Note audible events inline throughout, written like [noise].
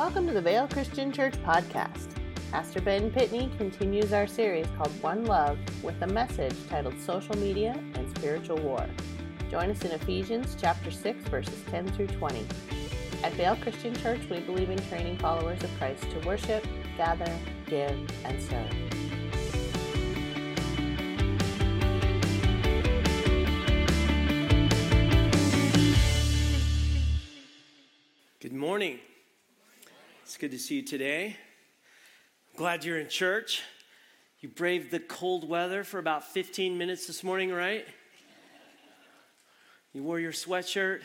Welcome to the Vail Christian Church podcast. Pastor Ben Pitney continues our series called One Love with a message titled Social Media and Spiritual War. Join us in Ephesians chapter 6 verses 10 through 20. At Vail Christian Church, we believe in training followers of Christ to worship, gather, give, and serve. Good to see you today. Glad you're in church. You braved the cold weather for about 15 minutes this morning, right? You wore your sweatshirt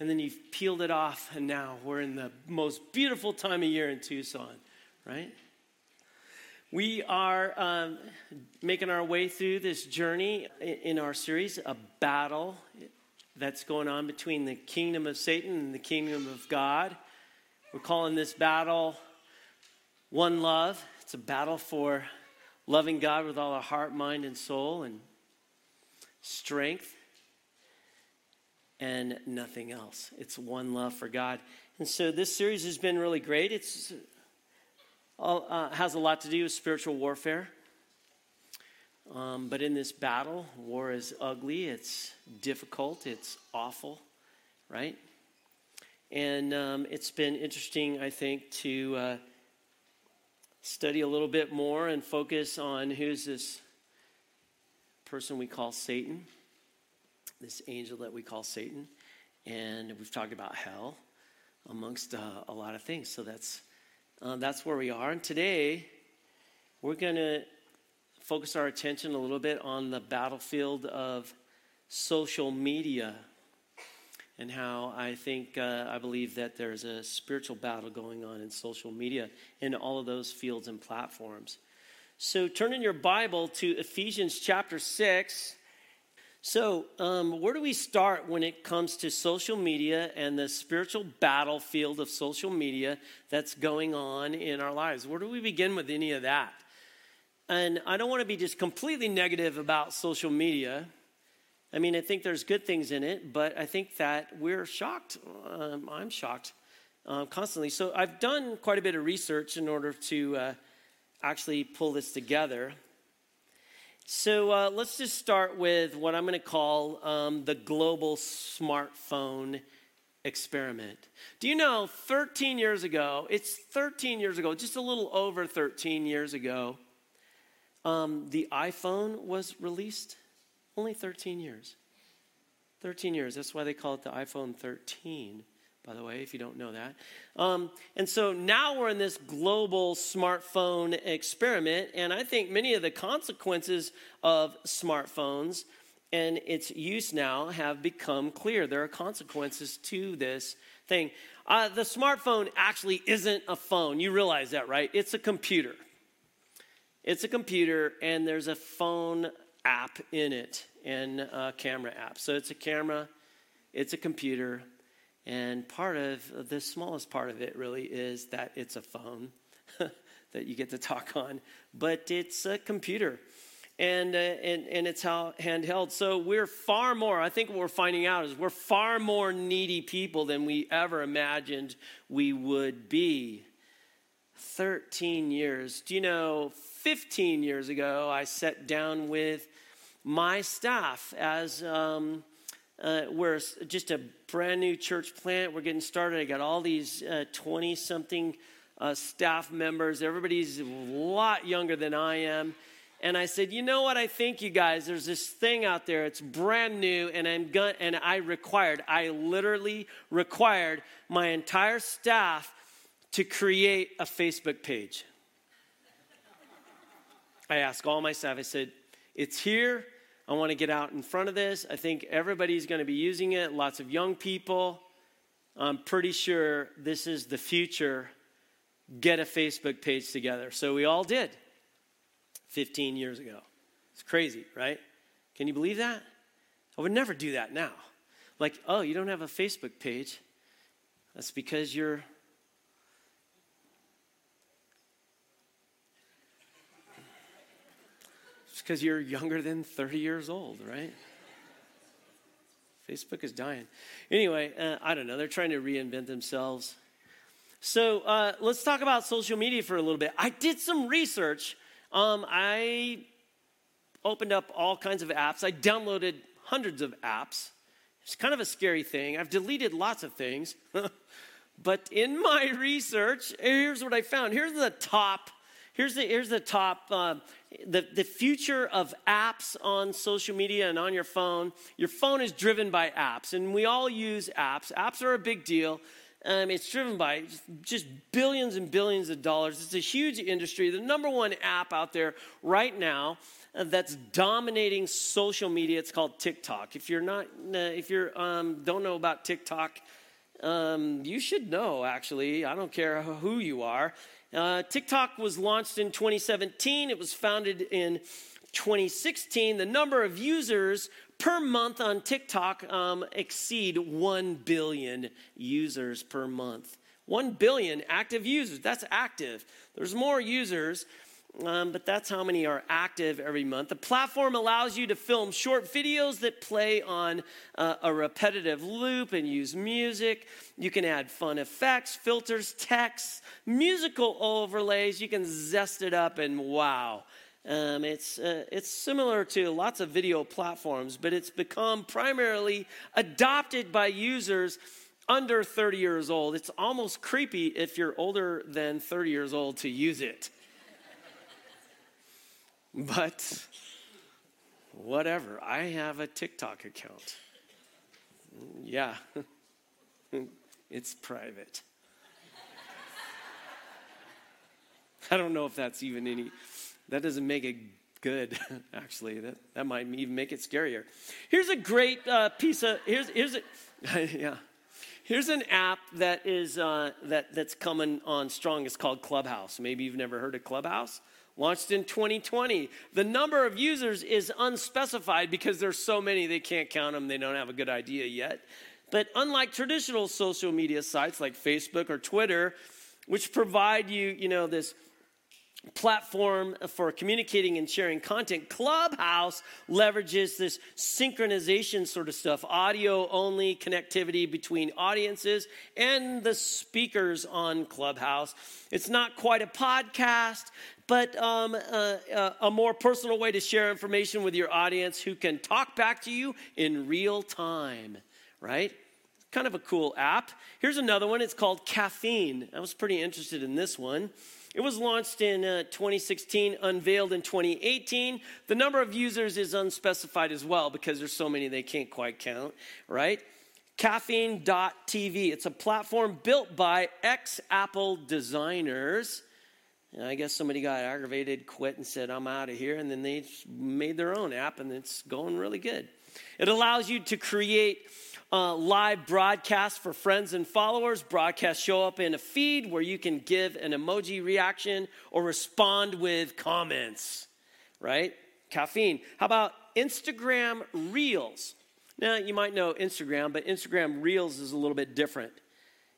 and then you peeled it off, and now we're in the most beautiful time of year in Tucson, right? We are um, making our way through this journey in our series, A Battle that's going on between the kingdom of Satan and the kingdom of God. We're calling this battle One Love. It's a battle for loving God with all our heart, mind, and soul, and strength, and nothing else. It's one love for God. And so this series has been really great. It's uh, has a lot to do with spiritual warfare. Um, but in this battle, war is ugly, it's difficult, it's awful, right? And um, it's been interesting, I think, to uh, study a little bit more and focus on who's this person we call Satan, this angel that we call Satan. And we've talked about hell, amongst uh, a lot of things. So that's, uh, that's where we are. And today, we're going to focus our attention a little bit on the battlefield of social media and how I think, uh, I believe that there's a spiritual battle going on in social media in all of those fields and platforms. So turn in your Bible to Ephesians chapter 6. So, um, where do we start when it comes to social media and the spiritual battlefield of social media that's going on in our lives? Where do we begin with any of that? And I don't want to be just completely negative about social media I mean, I think there's good things in it, but I think that we're shocked. Um, I'm shocked uh, constantly. So I've done quite a bit of research in order to uh, actually pull this together. So uh, let's just start with what I'm going to call um, the global smartphone experiment. Do you know 13 years ago, it's 13 years ago, just a little over 13 years ago, um, the iPhone was released? Only 13 years. 13 years. That's why they call it the iPhone 13, by the way, if you don't know that. Um, and so now we're in this global smartphone experiment, and I think many of the consequences of smartphones and its use now have become clear. There are consequences to this thing. Uh, the smartphone actually isn't a phone. You realize that, right? It's a computer. It's a computer, and there's a phone app in it and a camera app. So it's a camera, it's a computer, and part of the smallest part of it really is that it's a phone [laughs] that you get to talk on, but it's a computer. And, uh, and, and it's how handheld. So we're far more, I think what we're finding out is we're far more needy people than we ever imagined we would be. 13 years. Do you know, 15 years ago, I sat down with my staff as um, uh, we're just a brand new church plant. We're getting started. I got all these 20 uh, something uh, staff members. Everybody's a lot younger than I am. And I said, you know what? I think you guys, there's this thing out there. It's brand new, and I'm and I required, I literally required my entire staff to create a Facebook page. I asked all my staff, I said, it's here. I want to get out in front of this. I think everybody's going to be using it, lots of young people. I'm pretty sure this is the future. Get a Facebook page together. So we all did 15 years ago. It's crazy, right? Can you believe that? I would never do that now. Like, oh, you don't have a Facebook page. That's because you're because you're younger than 30 years old, right? Facebook is dying. Anyway, uh, I don't know. They're trying to reinvent themselves. So uh, let's talk about social media for a little bit. I did some research. Um, I opened up all kinds of apps. I downloaded hundreds of apps. It's kind of a scary thing. I've deleted lots of things. [laughs] but in my research, here's what I found. Here's the top. Here's the, here's the top. Uh, the, the future of apps on social media and on your phone. Your phone is driven by apps, and we all use apps. Apps are a big deal. Um, it's driven by just billions and billions of dollars. It's a huge industry. The number one app out there right now uh, that's dominating social media. It's called TikTok. If you're not, uh, if you um, don't know about TikTok, um, you should know. Actually, I don't care who you are. Uh, TikTok was launched in 2017. It was founded in 2016. The number of users per month on TikTok um, exceed 1 billion users per month. 1 billion active users. That's active. There's more users, um, but that's how many are active every month. The platform allows you to film short videos that play on uh, a repetitive loop and use music. You can add fun effects, filters, texts, musical overlays. You can zest it up, and wow um, it's, uh, it's similar to lots of video platforms, but it's become primarily adopted by users under 30 years old. It's almost creepy if you're older than 30 years old to use it. But whatever, I have a TikTok account. Yeah, [laughs] it's private. [laughs] I don't know if that's even any that doesn't make it good, [laughs] actually. That, that might even make it scarier. Here's a great uh, piece of, here's, here's a, yeah. Here's an app that is uh, that that's coming on strong. It's called Clubhouse. Maybe you've never heard of Clubhouse. Launched in 2020. The number of users is unspecified because there's so many they can't count them. They don't have a good idea yet. But unlike traditional social media sites like Facebook or Twitter, which provide you, you know, this platform for communicating and sharing content. Clubhouse leverages this synchronization sort of stuff, audio only connectivity between audiences and the speakers on Clubhouse. It's not quite a podcast, but um, uh, uh, a more personal way to share information with your audience who can talk back to you in real time, right? Kind of a cool app. Here's another one. It's called Caffeine. I was pretty interested in this one. It was launched in uh, 2016, unveiled in 2018. The number of users is unspecified as well because there's so many they can't quite count, right? Caffeine.tv. It's a platform built by ex Apple designers. And I guess somebody got aggravated, quit, and said, I'm out of here. And then they made their own app, and it's going really good. It allows you to create uh, live broadcast for friends and followers. Broadcasts show up in a feed where you can give an emoji reaction or respond with comments, right? Caffeine. How about Instagram Reels? Now, you might know Instagram, but Instagram Reels is a little bit different.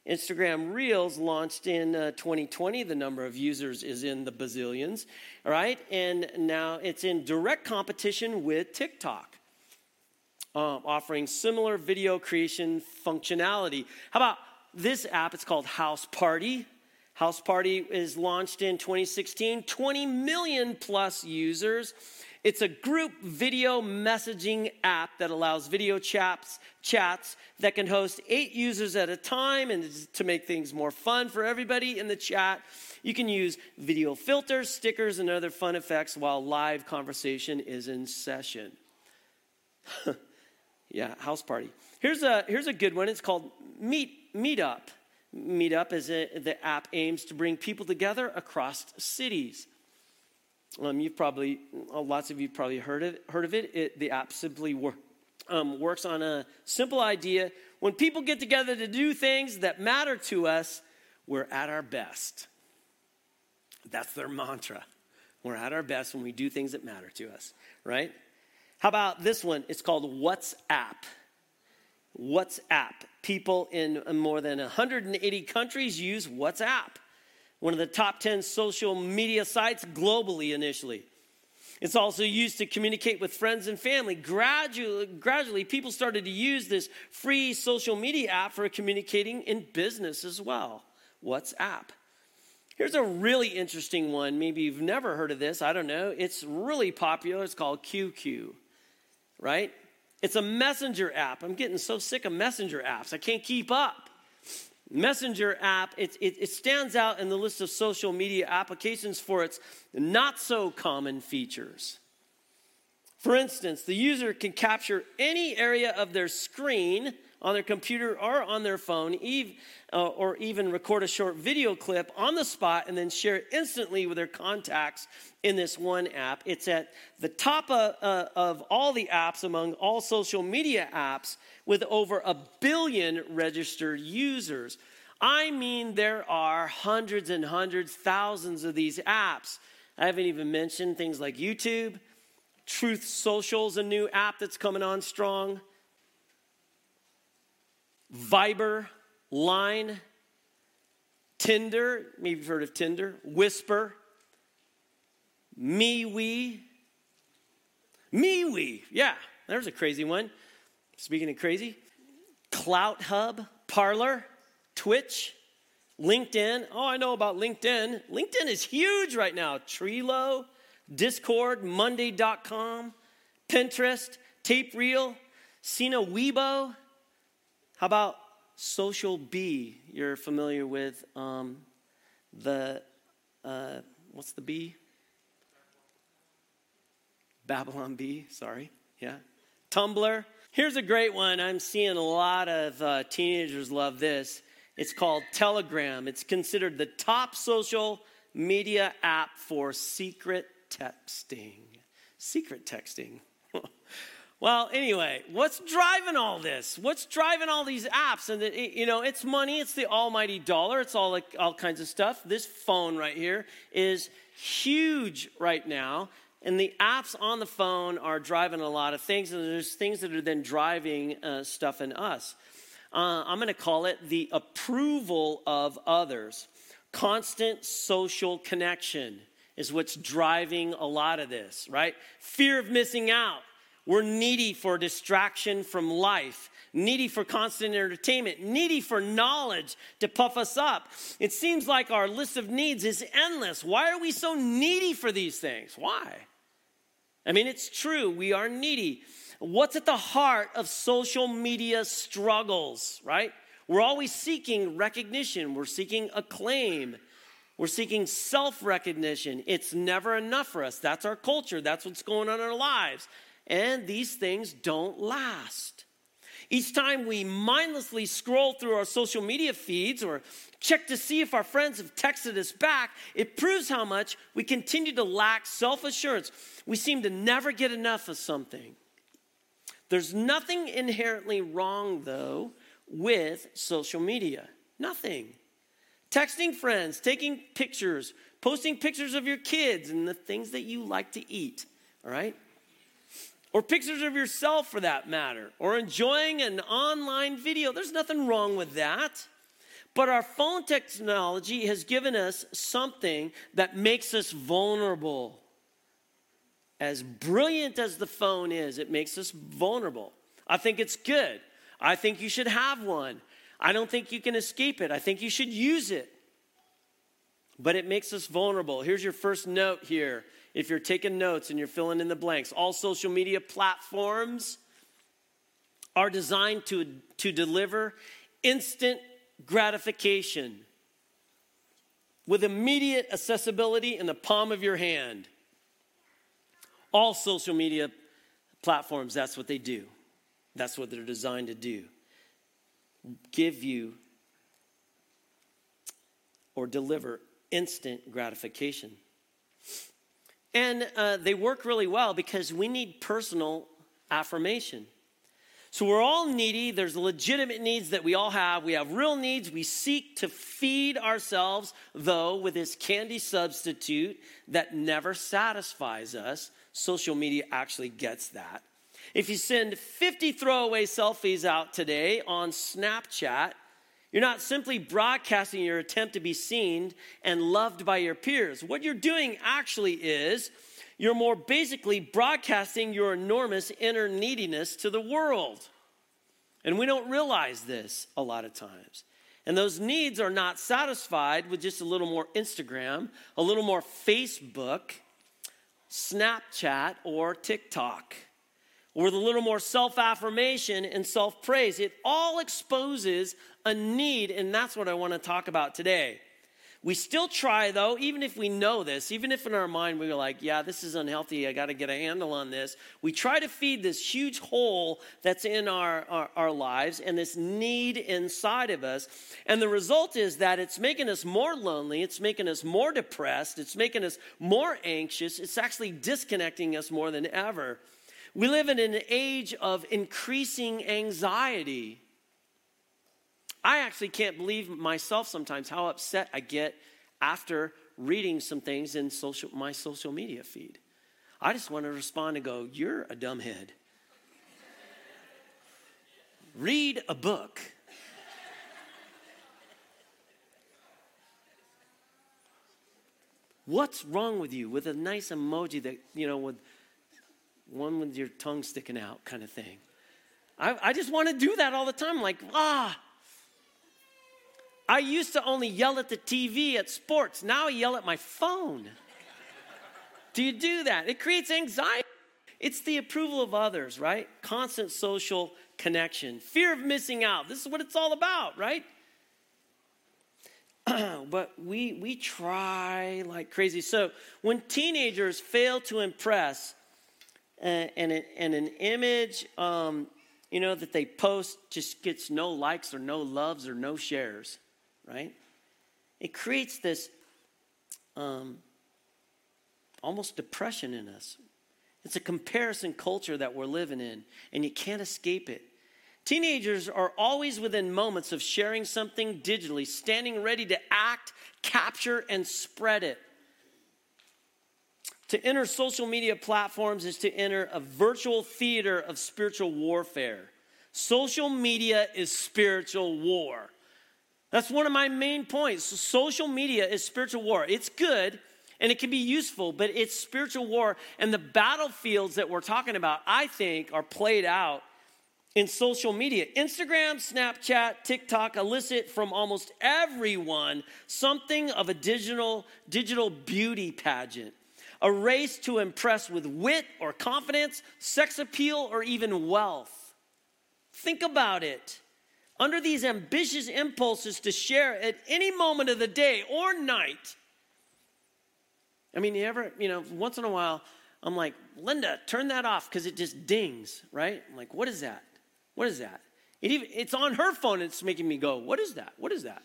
Instagram Reels launched in uh, 2020. The number of users is in the bazillions, all right? And now it's in direct competition with TikTok um, offering similar video creation functionality. How about this app? It's called House Party. House Party is launched in 2016, 20 million plus users. It's a group video messaging app that allows video chats, chats that can host eight users at a time. And to make things more fun for everybody in the chat, you can use video filters, stickers, and other fun effects while live conversation is in session. [laughs] Yeah, house party. Here's a here's a good one. It's called Meet Meetup. Meetup is a, the app aims to bring people together across cities. Um, you've probably uh, lots of you probably heard of heard of it. it the app simply wor- um, works on a simple idea. When people get together to do things that matter to us, we're at our best. That's their mantra. We're at our best when we do things that matter to us, right? How about this one? It's called WhatsApp. WhatsApp. People in more than 180 countries use WhatsApp, one of the top 10 social media sites globally initially. It's also used to communicate with friends and family. Gradually, gradually, people started to use this free social media app for communicating in business as well. WhatsApp. Here's a really interesting one. Maybe you've never heard of this. I don't know. It's really popular. It's called QQ, right? It's a messenger app. I'm getting so sick of messenger apps. I can't keep up. Messenger app, it, it, it, stands out in the list of social media applications for its not so common features. For instance, the user can capture any area of their screen on their computer or on their phone, uh, or even record a short video clip on the spot and then share it instantly with their contacts in this one app. It's at the top of, uh, of all the apps among all social media apps with over a billion registered users. I mean, there are hundreds and hundreds, thousands of these apps. I haven't even mentioned things like YouTube. Truth Social is a new app that's coming on strong. Viber, Line, Tinder, maybe you've heard of Tinder, Whisper, MeWe. MeWe, yeah, there's a crazy one. Speaking of crazy, CloutHub, Parler, Twitch, LinkedIn. Oh, I know about LinkedIn. LinkedIn is huge right now. Trello, Discord, Monday.com, Pinterest, Tape Reel, Sina Weibo, how about Social B? You're familiar with um, the, uh, what's the B? Babylon Bee, sorry. Yeah. Tumblr. Here's a great one. I'm seeing a lot of uh, teenagers love this. It's called Telegram. It's considered the top social media app for secret texting. Secret texting. [laughs] Well, anyway, what's driving all this? What's driving all these apps? And the, you know, it's money. It's the almighty dollar. It's all like all kinds of stuff. This phone right here is huge right now, and the apps on the phone are driving a lot of things. And there's things that are then driving uh, stuff in us. Uh, I'm going to call it the approval of others. Constant social connection is what's driving a lot of this, right? Fear of missing out we're needy for distraction from life, needy for constant entertainment, needy for knowledge to puff us up. It seems like our list of needs is endless. Why are we so needy for these things? Why? I mean, it's true, we are needy. What's at the heart of social media struggles, right? We're always seeking recognition, we're seeking acclaim. We're seeking self recognition. It's never enough for us. That's our culture. That's what's going on in our lives and these things don't last. Each time we mindlessly scroll through our social media feeds or check to see if our friends have texted us back, it proves how much we continue to lack self assurance. We seem to never get enough of something. There's nothing inherently wrong, though, with social media. Nothing. Texting friends, taking pictures, posting pictures of your kids and the things that you like to eat, all right? Or pictures of yourself for that matter, or enjoying an online video. There's nothing wrong with that. But our phone technology has given us something that makes us vulnerable. As brilliant as the phone is, it makes us vulnerable. I think it's good. I think you should have one. I don't think you can escape it. I think you should use it. But it makes us vulnerable. Here's your first note here if you're taking notes and you're filling in the blanks, all social media platforms are designed to, to deliver instant gratification with immediate accessibility in the palm of your hand. All social media platforms, that's what they do. That's what they're designed to do. Give you or deliver instant gratification. And uh, they work really well because we need personal affirmation. So we're all needy. There's legitimate needs that we all have. We have real needs. We seek to feed ourselves, though, with this candy substitute that never satisfies us. Social media actually gets that. If you send 50 throwaway selfies out today on Snapchat, you're not simply broadcasting your attempt to be seen and loved by your peers. What you're doing actually is you're more basically broadcasting your enormous inner neediness to the world. And we don't realize this a lot of times. And those needs are not satisfied with just a little more Instagram, a little more Facebook, Snapchat, or TikTok, or with a little more self affirmation and self praise. It all exposes a need, and that's what I want to talk about today. We still try, though, even if we know this, even if in our mind we're like, yeah, this is unhealthy, I got to get a handle on this. We try to feed this huge hole that's in our, our, our, lives and this need inside of us. And the result is that it's making us more lonely, it's making us more depressed, it's making us more anxious, it's actually disconnecting us more than ever. We live in an age of increasing anxiety. I actually can't believe myself sometimes how upset I get after reading some things in social, my social media feed. I just want to respond and go, You're a dumbhead. Read a book. What's wrong with you with a nice emoji that, you know, with one with your tongue sticking out kind of thing? I, I just want to do that all the time. Like, ah, I used to only yell at the TV at sports. Now I yell at my phone. do you do that? It creates anxiety. It's the approval of others, right? Constant social connection, fear of missing out. This is what it's all about, right? [clears throat] but we we try like crazy. So when teenagers fail to impress, and, and, and an image, um, you know, that they post just gets no likes or no loves or no shares right? It creates this um, almost depression in us. It's a comparison culture that we're living in, and you can't escape it. Teenagers are always within moments of sharing something digitally, standing ready to act, capture, and spread it. To enter social media platforms is to enter a virtual theater of spiritual warfare. Social media is spiritual war. That's one of my main points. Social media is spiritual war. It's good and it can be useful, but it's spiritual war. And the battlefields that we're talking about, I think, are played out in social media. Instagram, Snapchat, TikTok elicit from almost everyone something of a digital, digital beauty pageant. A race to impress with wit or confidence, sex appeal, or even wealth. Think about it under these ambitious impulses to share at any moment of the day or night. I mean, you ever, you know, once in a while, I'm like, Linda, turn that off because it just dings, right? I'm like, what is that? What is that? It even, it's on her phone. It's making me go, what is that? What is that?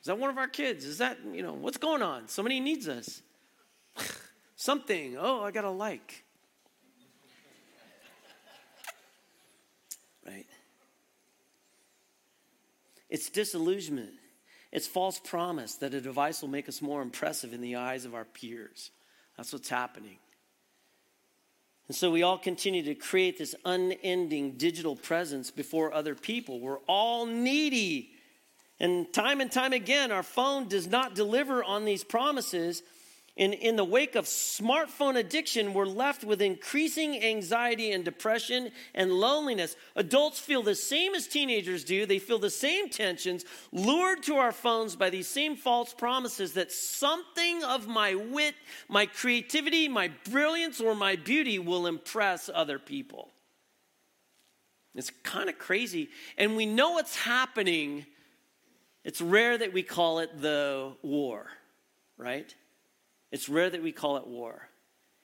Is that one of our kids? Is that, you know, what's going on? Somebody needs us. [sighs] Something. Oh, I got a like. Right? It's disillusionment. It's false promise that a device will make us more impressive in the eyes of our peers. That's what's happening. And so we all continue to create this unending digital presence before other people. We're all needy. And time and time again, our phone does not deliver on these promises in, in the wake of smartphone addiction, we're left with increasing anxiety and depression and loneliness. Adults feel the same as teenagers do. They feel the same tensions, lured to our phones by these same false promises that something of my wit, my creativity, my brilliance, or my beauty will impress other people. It's kind of crazy. And we know what's happening. It's rare that we call it the war, right? It's rare that we call it war.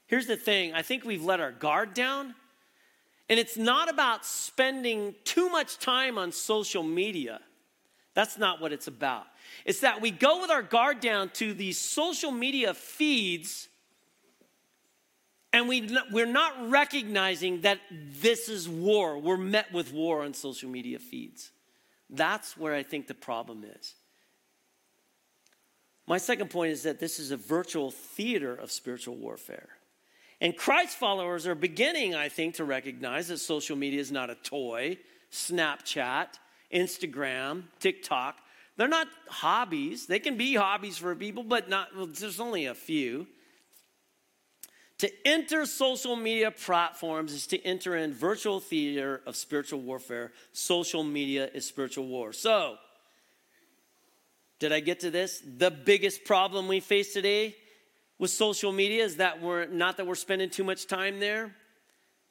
Here's the thing I think we've let our guard down. And it's not about spending too much time on social media. That's not what it's about. It's that we go with our guard down to these social media feeds and we, we're not recognizing that this is war. We're met with war on social media feeds. That's where I think the problem is. My second point is that this is a virtual theater of spiritual warfare. And Christ followers are beginning, I think, to recognize that social media is not a toy. Snapchat, Instagram, TikTok, they're not hobbies. They can be hobbies for people, but not, well, there's only a few. To enter social media platforms is to enter in virtual theater of spiritual warfare. Social media is spiritual war. So, Did I get to this? The biggest problem we face today with social media is that we're not that we're spending too much time there.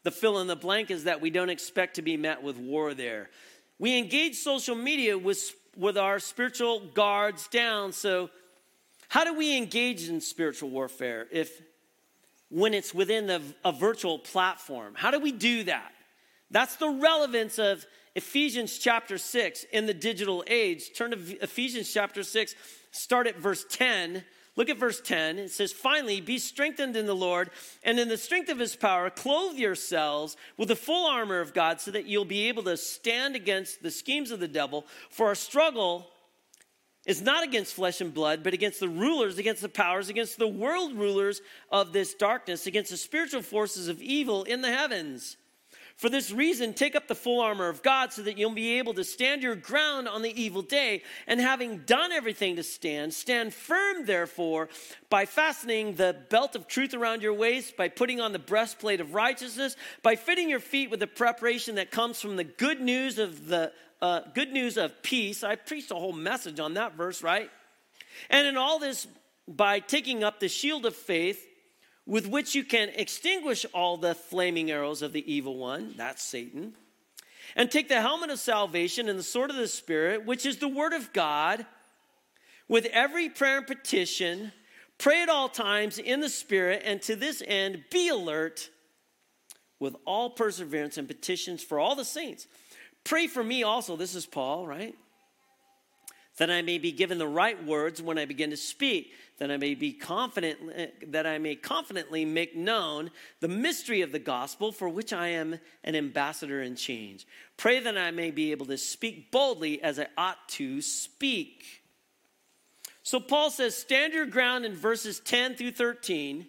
The fill in the blank is that we don't expect to be met with war there. We engage social media with, with our spiritual guards down. So, how do we engage in spiritual warfare if when it's within the, a virtual platform? How do we do that? That's the relevance of Ephesians chapter 6 in the digital age. Turn to Ephesians chapter 6, start at verse 10. Look at verse 10. It says, Finally, be strengthened in the Lord and in the strength of his power, clothe yourselves with the full armor of God so that you'll be able to stand against the schemes of the devil. For our struggle is not against flesh and blood, but against the rulers, against the powers, against the world rulers of this darkness, against the spiritual forces of evil in the heavens. For this reason, take up the full armor of God so that you'll be able to stand your ground on the evil day. And having done everything to stand, stand firm, therefore, by fastening the belt of truth around your waist, by putting on the breastplate of righteousness, by fitting your feet with the preparation that comes from the good news of the uh, good news of peace. I preached a whole message on that verse, right? And in all this, by taking up the shield of faith with which you can extinguish all the flaming arrows of the evil one, that's Satan, and take the helmet of salvation and the sword of the Spirit, which is the word of God, with every prayer and petition, pray at all times in the Spirit, and to this end be alert with all perseverance and petitions for all the saints. Pray for me also, this is Paul, right? That I may be given the right words when I begin to speak that I may be confident that I may confidently make known the mystery of the gospel for which I am an ambassador in chains. Pray that I may be able to speak boldly as I ought to speak. So Paul says, stand your ground in verses 10 through 13.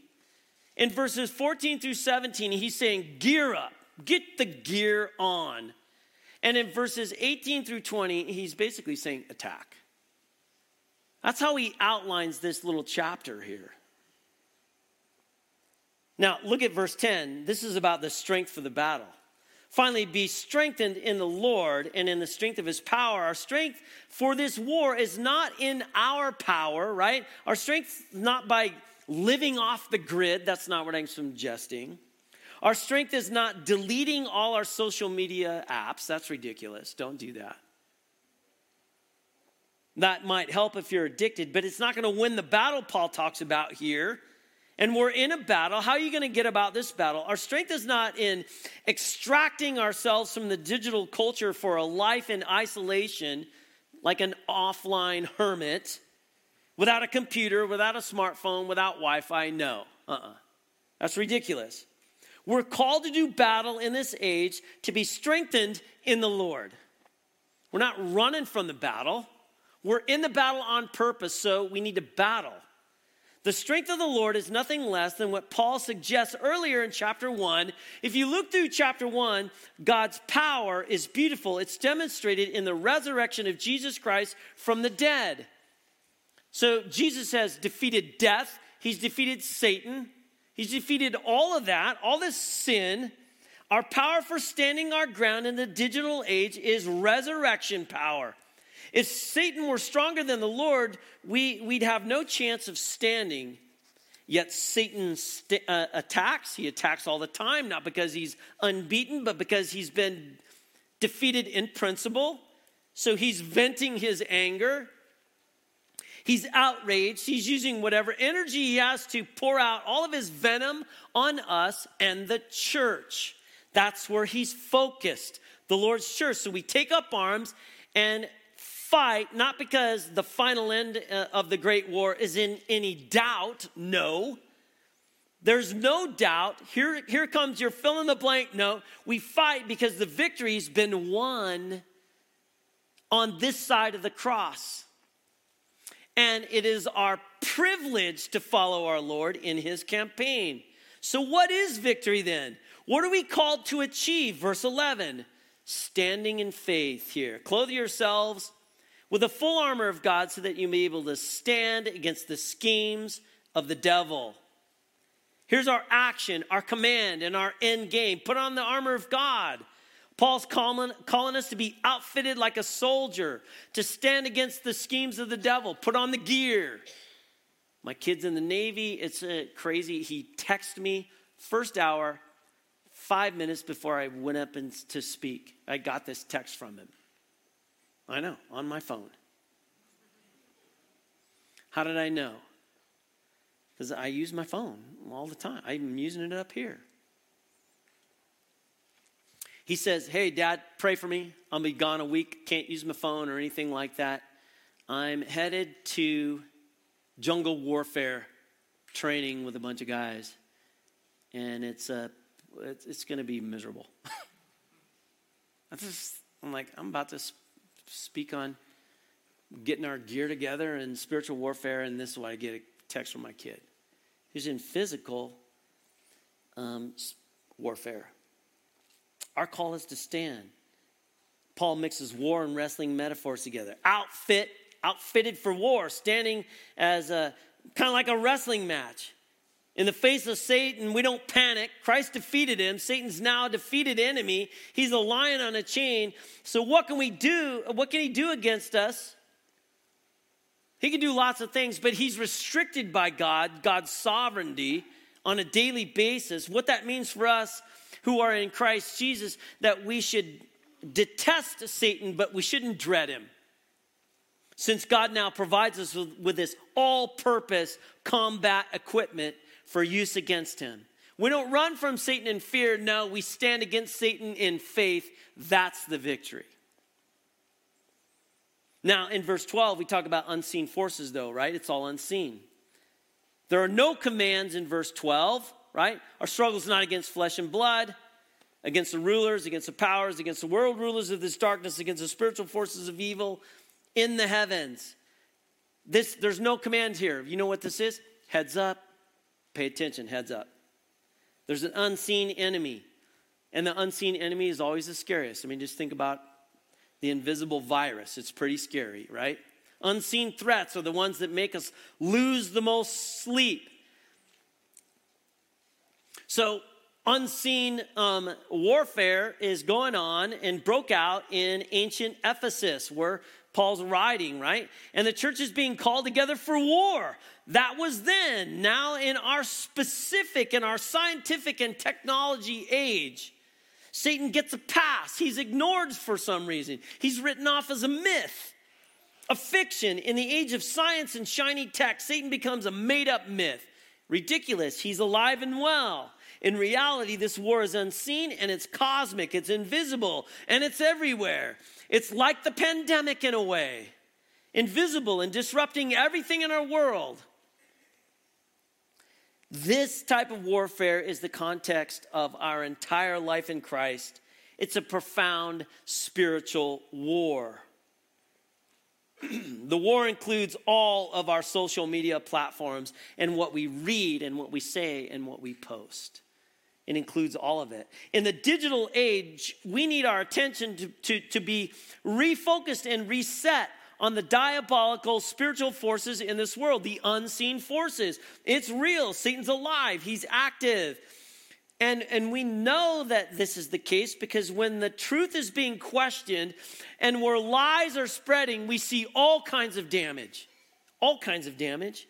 In verses 14 through 17, he's saying, gear up, get the gear on. And in verses 18 through 20, he's basically saying, attack. That's how he outlines this little chapter here. Now, look at verse 10. This is about the strength for the battle. Finally, be strengthened in the Lord and in the strength of his power. Our strength for this war is not in our power, right? Our strength not by living off the grid. That's not what I'm suggesting. Our strength is not deleting all our social media apps. That's ridiculous. Don't do that. That might help if you're addicted, but it's not going to win the battle Paul talks about here. And we're in a battle. How are you going to get about this battle? Our strength is not in extracting ourselves from the digital culture for a life in isolation, like an offline hermit, without a computer, without a smartphone, without Wi Fi. No. Uh uh-uh. uh. That's ridiculous. We're called to do battle in this age to be strengthened in the Lord. We're not running from the battle. We're in the battle on purpose, so we need to battle. The strength of the Lord is nothing less than what Paul suggests earlier in chapter 1. If you look through chapter 1, God's power is beautiful. It's demonstrated in the resurrection of Jesus Christ from the dead. So Jesus has defeated death, he's defeated Satan, he's defeated all of that, all this sin. Our power for standing our ground in the digital age is resurrection power. If Satan were stronger than the Lord, we, we'd have no chance of standing. Yet Satan st- uh, attacks. He attacks all the time, not because he's unbeaten, but because he's been defeated in principle. So he's venting his anger. He's outraged. He's using whatever energy he has to pour out all of his venom on us and the church. That's where he's focused, the Lord's church. So we take up arms and fight not because the final end uh, of the Great War is in any doubt. No. There's no doubt. Here, here comes your fill in the blank note. We fight because the victory's been won on this side of the cross. And it is our privilege to follow our Lord in his campaign. So, what is victory then? What are we called to achieve? Verse 11 standing in faith here. Clothe yourselves with the full armor of God so that you may be able to stand against the schemes of the devil. Here's our action, our command, and our end game. Put on the armor of God. Paul's calling, calling us to be outfitted like a soldier, to stand against the schemes of the devil, put on the gear. My kid's in the Navy. It's uh, crazy. He texted me first hour, five minutes before I went up and, to speak. I got this text from him. I know, on my phone. How did I know? Because I use my phone all the time. I'm using it up here. He says, Hey, dad, pray for me. I'll be gone a week. Can't use my phone or anything like that. I'm headed to jungle warfare training with a bunch of guys, and it's, uh, it's, it's going to be miserable. [laughs] I'm like, I'm about to speak on getting our gear together and spiritual warfare, and this is why I get a text from my kid. He's in physical um, warfare. Our call is to stand. Paul mixes war and wrestling metaphors together. Outfit, outfitted for war, standing as a kind of like a wrestling match. In the face of Satan, we don't panic. Christ defeated him. Satan's now a defeated enemy. He's a lion on a chain. So, what can we do? What can he do against us? He can do lots of things, but he's restricted by God, God's sovereignty on a daily basis. What that means for us who are in Christ Jesus, that we should detest Satan, but we shouldn't dread him. Since God now provides us with, with this all purpose combat equipment for use against him. We don't run from Satan in fear. No, we stand against Satan in faith. That's the victory. Now, in verse 12, we talk about unseen forces, though, right? It's all unseen. There are no commands in verse 12, right? Our struggle is not against flesh and blood, against the rulers, against the powers, against the world rulers of this darkness, against the spiritual forces of evil in the heavens. This, there's no command here. You know what this is? Heads up. Pay attention, heads up. There's an unseen enemy. And the unseen enemy is always the scariest. I mean, just think about the invisible virus. It's pretty scary, right? Unseen threats are the ones that make us lose the most sleep. So, unseen um, warfare is going on and broke out in ancient Ephesus, where Paul's writing, right? And the church is being called together for war. That was then. Now, in our specific, in our scientific and technology age, Satan gets a pass. He's ignored for some reason. He's written off as a myth, a fiction. In the age of science and shiny tech, Satan becomes a made up myth. Ridiculous. He's alive and well. In reality, this war is unseen and it's cosmic, it's invisible, and it's everywhere. It's like the pandemic in a way invisible and disrupting everything in our world. This type of warfare is the context of our entire life in Christ. It's a profound spiritual war. [clears throat] the war includes all of our social media platforms and what we read and what we say and what we post. It includes all of it. In the digital age, we need our attention to, to, to be refocused and reset on the diabolical spiritual forces in this world, the unseen forces. It's real. Satan's alive, he's active. And, and we know that this is the case because when the truth is being questioned and where lies are spreading, we see all kinds of damage. All kinds of damage.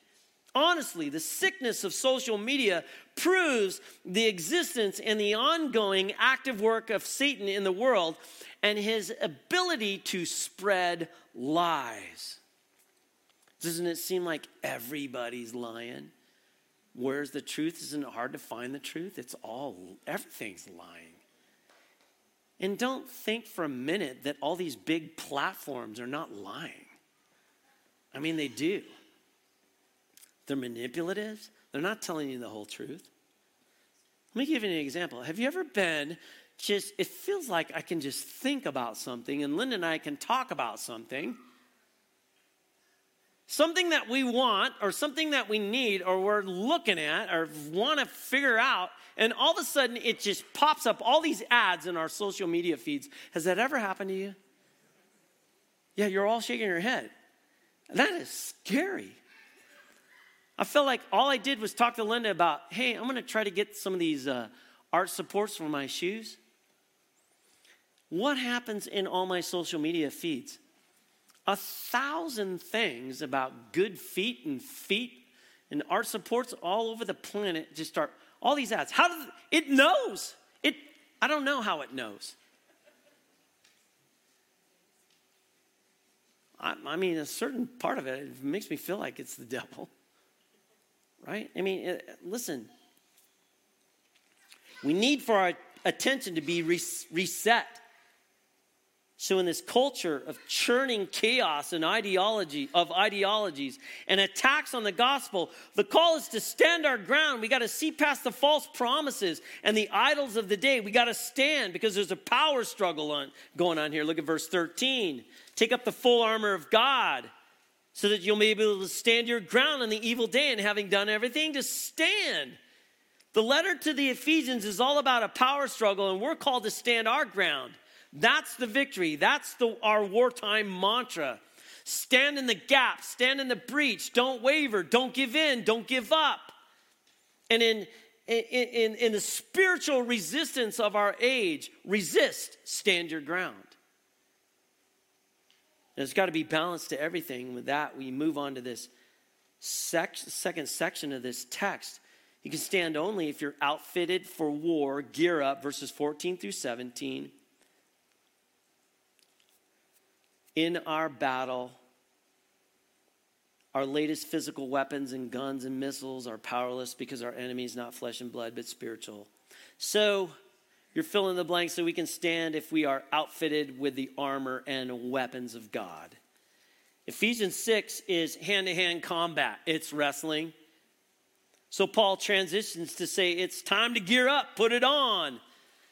Honestly, the sickness of social media proves the existence and the ongoing active work of Satan in the world and his ability to spread lies. Doesn't it seem like everybody's lying? Where's the truth? Isn't it hard to find the truth? It's all, everything's lying. And don't think for a minute that all these big platforms are not lying. I mean, they do. They're manipulative, they're not telling you the whole truth. Let me give you an example. Have you ever been just, it feels like I can just think about something, and Linda and I can talk about something. Something that we want, or something that we need, or we're looking at, or want to figure out, and all of a sudden it just pops up all these ads in our social media feeds. Has that ever happened to you? Yeah, you're all shaking your head. That is scary. I felt like all I did was talk to Linda about, hey, I'm going to try to get some of these uh, art supports for my shoes. what happens in all my social media feeds? A thousand things about good feet and feet and art supports all over the planet just start all these ads. How does it knows? It I don't know how it knows. I, I mean, a certain part of it, it makes me feel like it's the devil, right? I mean, uh, listen, we need for our attention to be reset. So, in this culture of churning chaos and ideology of ideologies and attacks on the gospel, the call is to stand our ground. We got to see past the false promises and the idols of the day. We got to stand because there's a power struggle on, going on here. Look at verse 13. Take up the full armor of God so that you'll be able to stand your ground on the evil day and having done everything to stand. The letter to the Ephesians is all about a power struggle, and we're called to stand our ground. That's the victory. That's the, our wartime mantra. Stand in the gap, stand in the breach, don't waver, don't give in, don't give up. And in, in, in, in the spiritual resistance of our age, resist, stand your ground. There's got to be balance to everything. With that, we move on to this sec- second section of this text. You can stand only if you're outfitted for war, gear up, verses 14 through 17. In our battle, our latest physical weapons and guns and missiles are powerless because our enemy is not flesh and blood, but spiritual. So, you're filling the blank so we can stand if we are outfitted with the armor and weapons of God. Ephesians 6 is hand to hand combat, it's wrestling. So Paul transitions to say, it's time to gear up, put it on.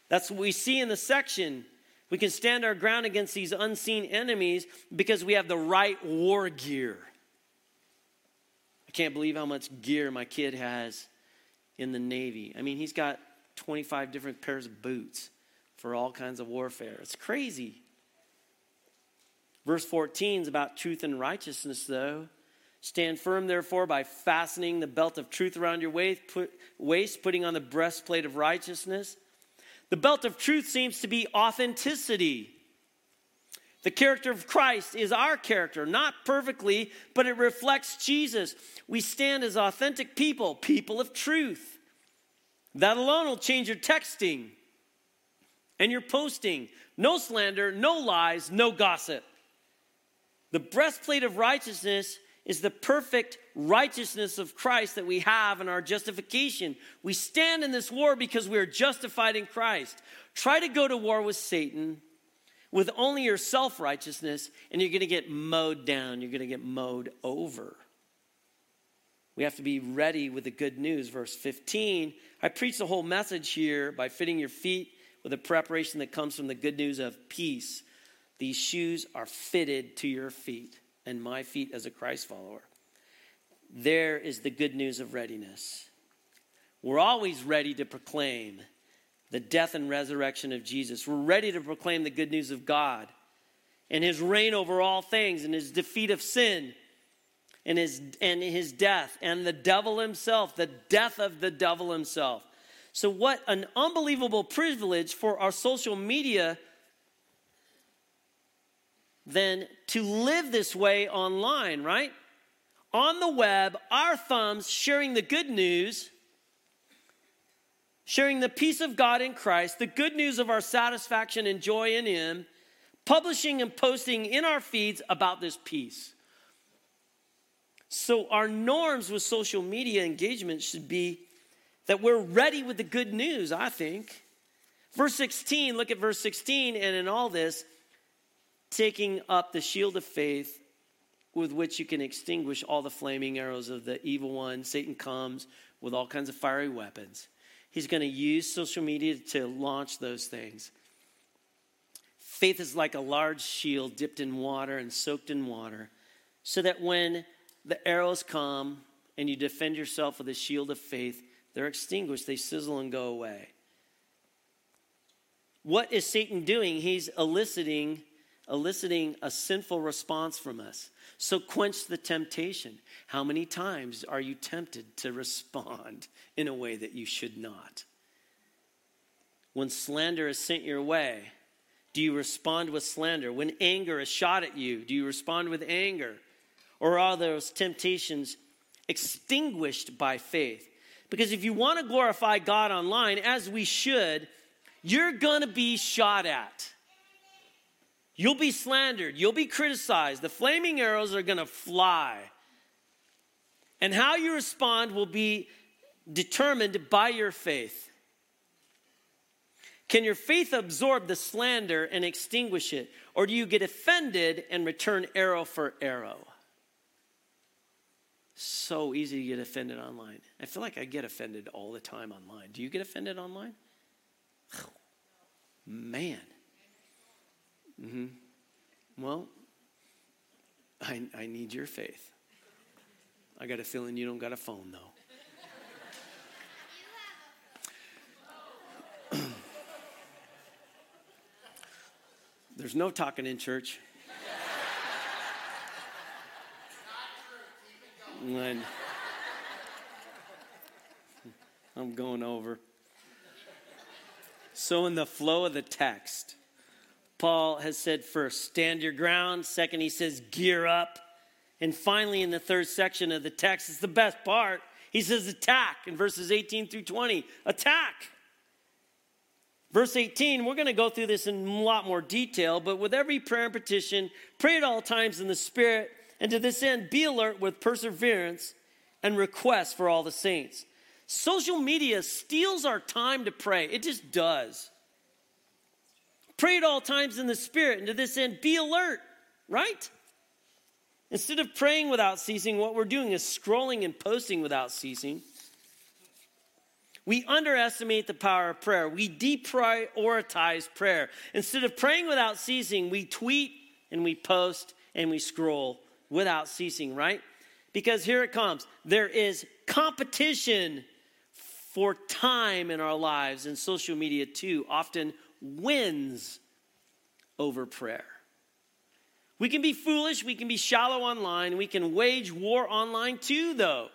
That's what we see in the section. We can stand our ground against these unseen enemies because we have the right war gear. I can't believe how much gear my kid has in the Navy. I mean, he's got 25 different pairs of boots for all kinds of warfare. It's crazy. Verse 14 is about truth and righteousness, though. Stand firm, therefore, by fastening the belt of truth around your waist, put, waist, putting on the breastplate of righteousness. The belt of truth seems to be authenticity. The character of Christ is our character, not perfectly, but it reflects Jesus. We stand as authentic people, people of truth. That alone will change your texting and your posting. No slander, no lies, no gossip. The breastplate of righteousness is the perfect righteousness of Christ that we have in our justification. We stand in this war because we are justified in Christ. Try to go to war with Satan with only your self righteousness, and you're going to get mowed down. You're going to get mowed over. We have to be ready with the good news. Verse 15 I preach the whole message here by fitting your feet with a preparation that comes from the good news of peace. These shoes are fitted to your feet and my feet as a Christ follower. There is the good news of readiness. We're always ready to proclaim the death and resurrection of Jesus. We're ready to proclaim the good news of God and his reign over all things and his defeat of sin and his, and his death and the devil himself, the death of the devil himself. So, what an unbelievable privilege for our social media then to live this way online, right? On the web, our thumbs sharing the good news, sharing the peace of God in Christ, the good news of our satisfaction and joy in Him, publishing and posting in our feeds about this peace. So, our norms with social media engagement should be that we're ready with the good news, I think. Verse 16, look at verse 16, and in all this, taking up the shield of faith with which you can extinguish all the flaming arrows of the evil one. Satan comes with all kinds of fiery weapons. He's going to use social media to launch those things. Faith is like a large shield dipped in water and soaked in water, so that when the arrows come and you defend yourself with a shield of faith, they're extinguished, they sizzle and go away. What is Satan doing? He's eliciting eliciting a sinful response from us. So quench the temptation. How many times are you tempted to respond [laughs] in a way that you should not? When slander is sent your way, Do you respond with slander? When anger is shot at you, do you respond with anger? Or are those temptations extinguished by faith? Because if you want to glorify God online, as we should, you're going to be shot at. You'll be slandered. You'll be criticized. The flaming arrows are going to fly. And how you respond will be determined by your faith. Can your faith absorb the slander and extinguish it? Or do you get offended and return arrow for arrow? So easy to get offended online. I feel like I get offended all the time online. Do you get offended online? [sighs] Man. Mm-hmm. Well, I, I need your faith. I got a feeling you don't got a phone, though. [clears throat] There's no talking in church. And I'm going over. So, in the flow of the text, Paul has said first, stand your ground. Second, he says, gear up. And finally, in the third section of the text, it's the best part. He says, attack in verses 18 through 20. Attack. Verse 18, we're going to go through this in a lot more detail, but with every prayer and petition, pray at all times in the Spirit, and to this end, be alert with perseverance and request for all the saints. Social media steals our time to pray, it just does. Pray at all times in the Spirit, and to this end, be alert, right? Instead of praying without ceasing, what we're doing is scrolling and posting without ceasing. We underestimate the power of prayer. We deprioritize prayer. Instead of praying without ceasing, we tweet and we post and we scroll without ceasing, right? Because here it comes there is competition for time in our lives, and social media too often wins over prayer. We can be foolish, we can be shallow online, we can wage war online too, though.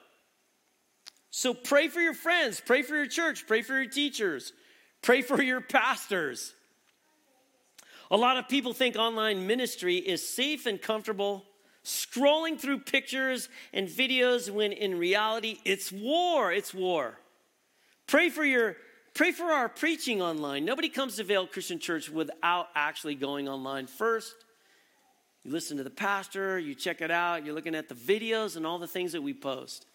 So pray for your friends, pray for your church, pray for your teachers, pray for your pastors. A lot of people think online ministry is safe and comfortable, scrolling through pictures and videos when in reality it's war, it's war. Pray for your pray for our preaching online. Nobody comes to Vail Christian Church without actually going online first. You listen to the pastor, you check it out, you're looking at the videos and all the things that we post.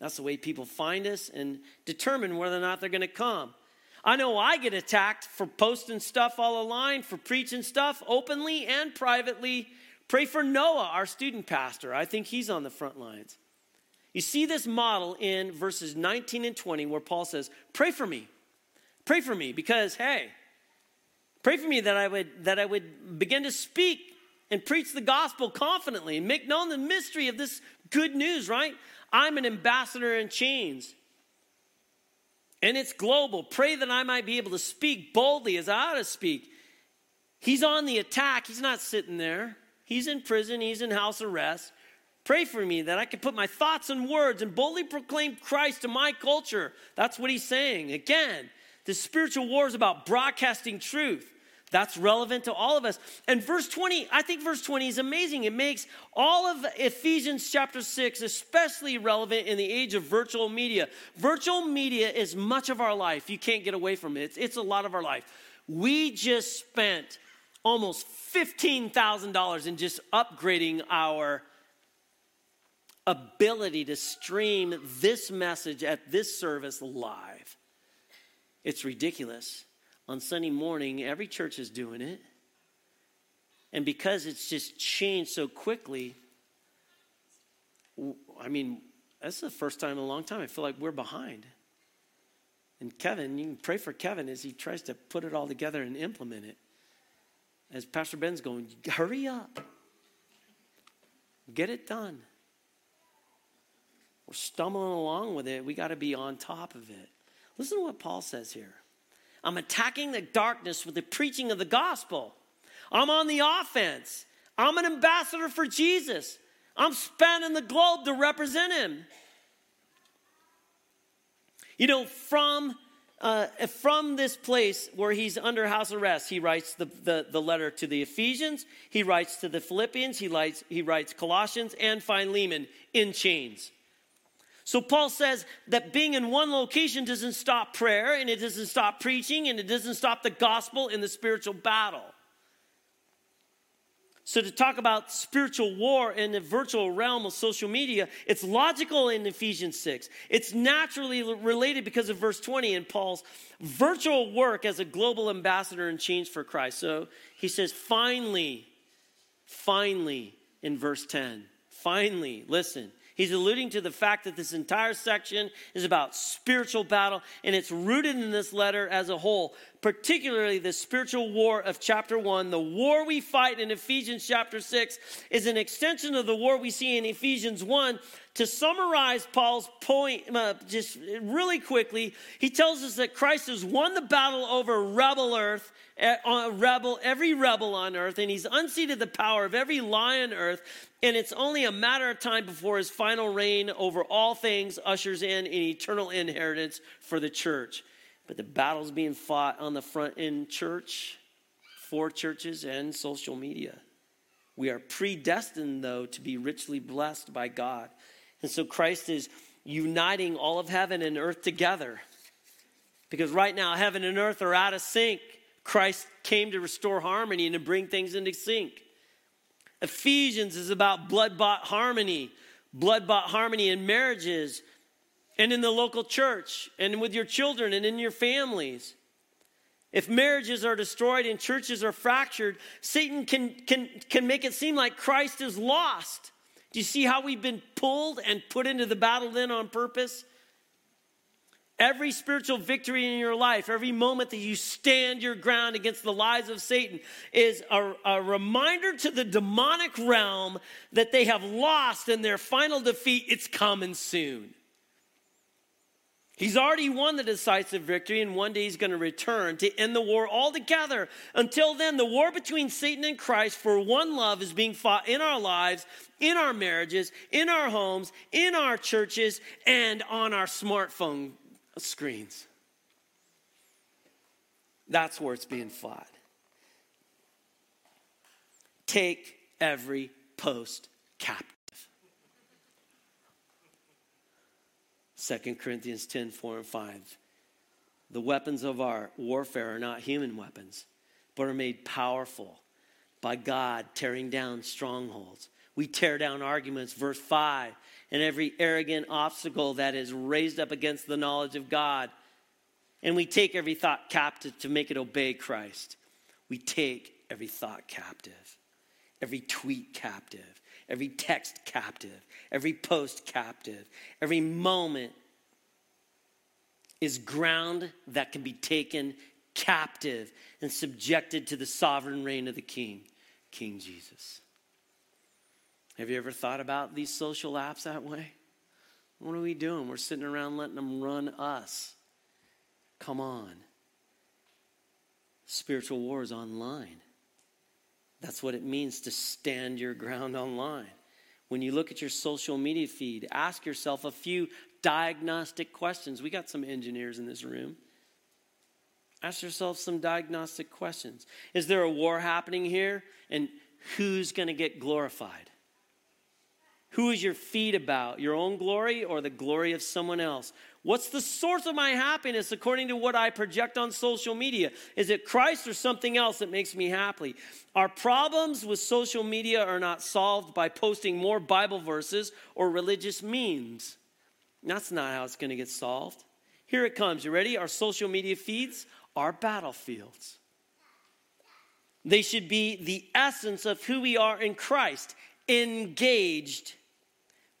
That's the way people find us and determine whether or not they're going to come. I know I get attacked for posting stuff all online, for preaching stuff openly and privately. Pray for Noah, our student pastor. I think he's on the front lines. You see this model in verses 19 and 20 where Paul says, Pray for me. Pray for me because, hey, pray for me that I would, that I would begin to speak and preach the gospel confidently and make known the mystery of this good news, right? I'm an ambassador in chains. And it's global. Pray that I might be able to speak boldly as I ought to speak. He's on the attack. He's not sitting there. He's in prison. He's in house arrest. Pray for me that I can put my thoughts and words and boldly proclaim Christ to my culture. That's what he's saying. Again, the spiritual war is about broadcasting truth. That's relevant to all of us. And verse 20, I think verse 20 is amazing. It makes all of Ephesians chapter 6 especially relevant in the age of virtual media. Virtual media is much of our life. You can't get away from it, it's, it's a lot of our life. We just spent almost $15,000 in just upgrading our ability to stream this message at this service live. It's ridiculous on Sunday morning, every church is doing it. And because it's just changed so quickly, I mean, that's the first time in a long time I feel like we're behind. And Kevin, you can pray for Kevin as he tries to put it all together and implement it. As Pastor Ben's going, hurry up, get it done. We're stumbling along with it. We got to be on top of it. Listen to what Paul says here. I'm attacking the darkness with the preaching of the gospel. I'm on the offense. I'm an ambassador for Jesus. I'm spanning the globe to represent him. You know, from uh, from this place where he's under house arrest, he writes the, the, the, letter to the Ephesians, he writes to the Philippians, he writes, he writes Colossians, and Philemon in chains. So Paul says that being in one location doesn't stop prayer, and it doesn't stop preaching, and it doesn't stop the gospel in the spiritual battle. So, to talk about spiritual war in the virtual realm of social media, it's logical in Ephesians 6. It's naturally related because of verse 20 in Paul's virtual work as a global ambassador and change for Christ. So, he says, finally, finally, in verse 10, finally, listen, He's alluding to the fact that this entire section is about spiritual battle, and it's rooted in this letter as a whole, particularly the spiritual war of chapter 1. The war we fight in Ephesians chapter 6 is an extension of the war we see in Ephesians 1. To summarize Paul's point, uh, just really quickly, he tells us that Christ has won the battle over rebel earth uh, rebel, every rebel on earth, and he's unseated the power of every lie on earth. And it's only a matter of time before his final reign over all things ushers in an eternal inheritance for the church. But the battle's being fought on the front in church, for churches, and social media. We are predestined, though, to be richly blessed by God. And so Christ is uniting all of heaven and earth together. Because right now, heaven and earth are out of sync. Christ came to restore harmony and to bring things into sync. Ephesians is about blood bought harmony, blood bought harmony in marriages and in the local church and with your children and in your families. If marriages are destroyed and churches are fractured, Satan can, can, can make it seem like Christ is lost. Do you see how we've been pulled and put into the battle then on purpose? Every spiritual victory in your life, every moment that you stand your ground against the lies of Satan, is a, a, reminder to the demonic realm that they have lost and their final defeat, it's coming soon. He's already won the decisive victory, and one day he's going to return to end the war altogether. Until then, the war between Satan and Christ for one love is being fought in our lives, in our marriages, in our homes, in our churches, and on our smartphone screens. That's where it's being fought. Take every post captive. 2 Corinthians 10 4 and 5. The weapons of our warfare are not human weapons, but are made powerful by God tearing down strongholds. We tear down arguments, verse 5 and every arrogant obstacle that is raised up against the knowledge of God. And we take every thought captive to make it obey Christ. We take every thought captive, every tweet captive, every text captive, every post captive, every moment is ground that can be taken captive and subjected to the sovereign reign of the King, King Jesus. Have you ever thought about these social apps that way? What are we doing? We're sitting around letting them run us. Come on. Spiritual war is online. That's what it means to stand your ground online. When you look at your social media feed, ask yourself a few diagnostic questions. We got some engineers in this room. Ask yourself some diagnostic questions. Is there a war happening here? And who's going to get glorified? Who is your feed about? Your own glory or the glory of someone else? What's the source of my happiness according to what I project on social media? Is it Christ or something else that makes me happy? Our problems with social media are not solved by posting more Bible verses or religious memes. That's not how it's going to get solved. Here it comes. You ready? Our social media feeds are battlefields. They should be the essence of who we are in Christ, engaged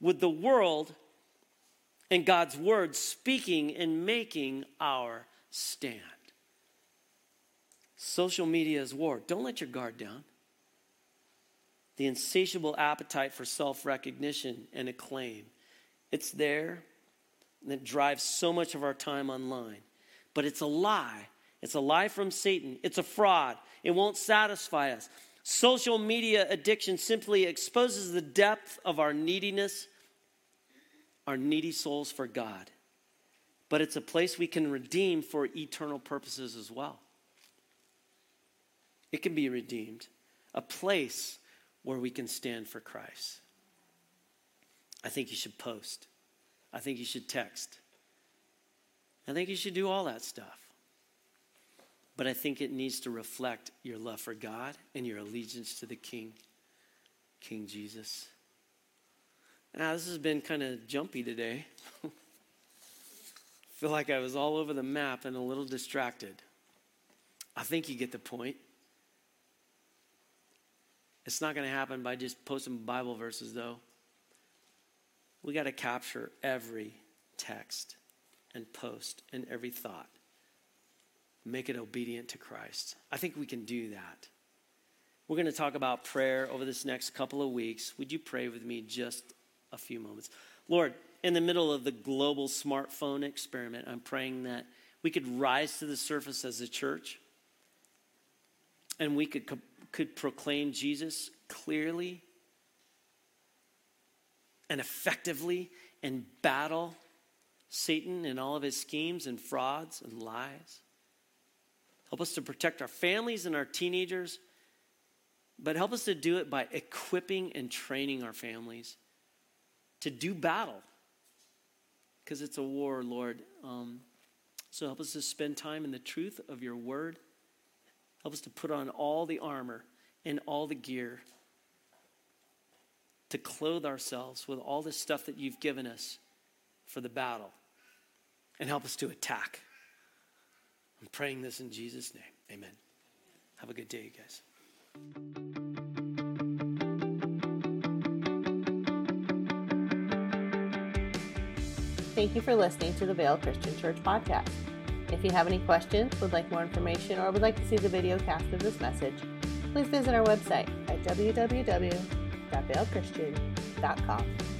with the world and God's word speaking and making our stand. Social media is war. Don't let your guard down. The insatiable appetite for self recognition and acclaim. It's there and it drives so much of our time online. But it's a lie. It's a lie from Satan. It's a fraud. It won't satisfy us. Social media addiction simply exposes the depth of our neediness, our needy souls for God. but it's a place we can redeem for eternal purposes as well. It can be redeemed, a place where we can stand for Christ. I think you should post. I think you should text. I think you should do all that stuff. But I think it needs to reflect your love for God and your allegiance to the King, King Jesus. Now, this has been kind of jumpy today. [laughs] feel like I was all over the map and a little distracted. I think you get the point. It's not going to happen by just posting Bible verses, though. We got to capture every text and post and every thought. Make it obedient to Christ. I think we can do that. We're going to talk about prayer over this next couple of weeks. Would you pray with me just a few moments? Lord, in the middle of the global smartphone experiment, I'm praying that we could rise to the surface as a church and we could, could proclaim Jesus clearly and effectively and battle Satan and all of his schemes and frauds and lies. Help us to protect our families and our teenagers, but help us to do it by equipping and training our families to do battle because it's a war, Lord. Um, so help us to spend time in the truth of your word. Help us to put on all the armor and all the gear to clothe ourselves with all the stuff that you've given us for the battle and help us to attack. I'm praying this in Jesus' name. Amen. Have a good day, guys. Thank you for listening to the Vail Christian Church podcast. If you have any questions, would like more information, or would like to see the video cast of this message, please visit our website at www.valechristian.com.